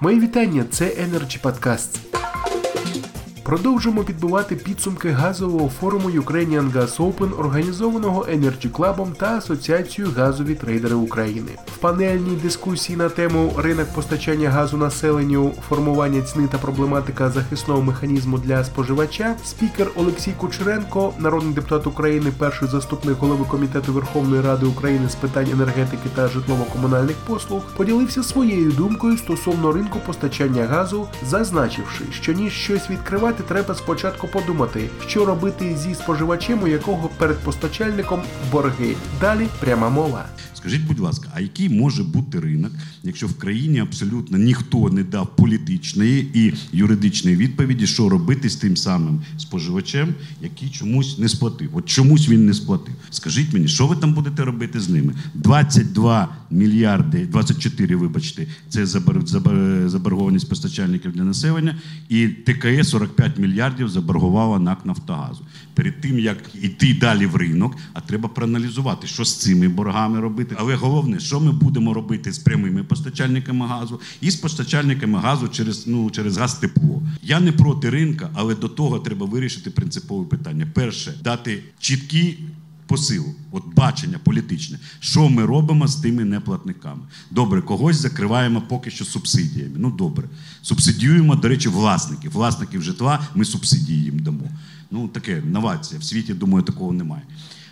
Мої вітання, це Energy Podcast. Продовжуємо підбивати підсумки газового форуму Ukrainian Gas Open, організованого Energy Club та Асоціацією газові трейдери України. В панельній дискусії на тему ринок постачання газу населенню, формування ціни та проблематика захисного механізму для споживача. Спікер Олексій Кучеренко, народний депутат України, перший заступник голови комітету Верховної Ради України з питань енергетики та житлово-комунальних послуг, поділився своєю думкою стосовно ринку постачання газу, зазначивши, що ніж щось відкривати треба спочатку подумати, що робити зі споживачем, у якого перед постачальником борги. Далі пряма мова. Скажіть, будь ласка, а який може бути ринок, якщо в країні абсолютно ніхто не дав політичної і юридичної відповіді, що робити з тим самим споживачем, який чомусь не сплатив? От чомусь він не сплатив. Скажіть мені, що ви там будете робити з ними? 22 мільярди, 24, вибачте, це забор- забор- заборгованість постачальників для населення, і ТКЕ 45 мільярдів заборгувала НАК Нафтогазу. Перед тим як йти далі в ринок, а треба проаналізувати, що з цими боргами робити. Але головне, що ми будемо робити з прямими постачальниками газу і з постачальниками газу через ну через газ тепло. Я не проти ринка, але до того треба вирішити принципове питання. Перше дати чіткі посил, от бачення політичне, що ми робимо з тими неплатниками. Добре, когось закриваємо поки що субсидіями. Ну добре, субсидіюємо, до речі, власників. Власників житла ми субсидії їм дамо. Ну таке новація. В світі, думаю, такого немає.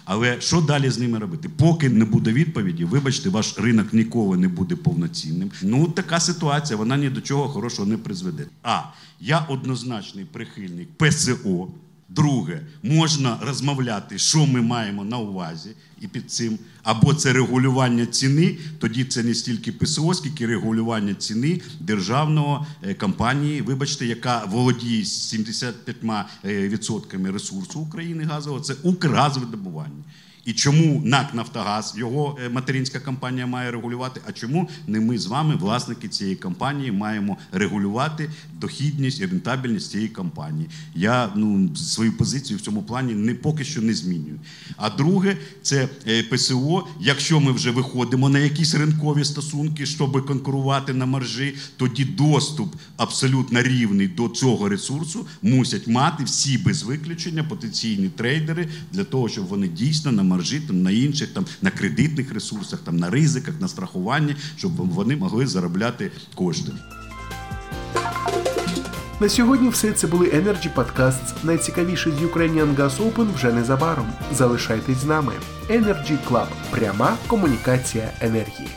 Але що далі з ними робити? Поки не буде відповіді, вибачте, ваш ринок ніколи не буде повноцінним. Ну така ситуація, вона ні до чого хорошого не призведе. А я однозначний прихильник ПСО. Друге, можна розмовляти, що ми маємо на увазі, і під цим або це регулювання ціни, тоді це не стільки ПСО, скільки регулювання ціни державного е, компанії, вибачте, яка володіє 75% ресурсу України газового, це Укргазвидобування. І чому НАК Нафтогаз, його е, материнська компанія має регулювати? А чому не ми з вами, власники цієї компанії, маємо регулювати дохідність і рентабельність цієї компанії? Я ну свою позицію в цьому плані не поки що не змінюю. А друге, це е, ПСО. Якщо ми вже виходимо на якісь ринкові стосунки, щоб конкурувати на маржі, тоді доступ абсолютно рівний до цього ресурсу мусять мати всі без виключення потенційні трейдери для того, щоб вони дійсно на маржі, там, на інших, там, на кредитних ресурсах, там, на ризиках, на страхуванні, щоб вони могли заробляти кошти. На сьогодні все це були Energy Podcasts. Найцікавіше з Ukrainian Gas Open вже незабаром. Залишайтесь з нами. Energy Club. Пряма комунікація енергії.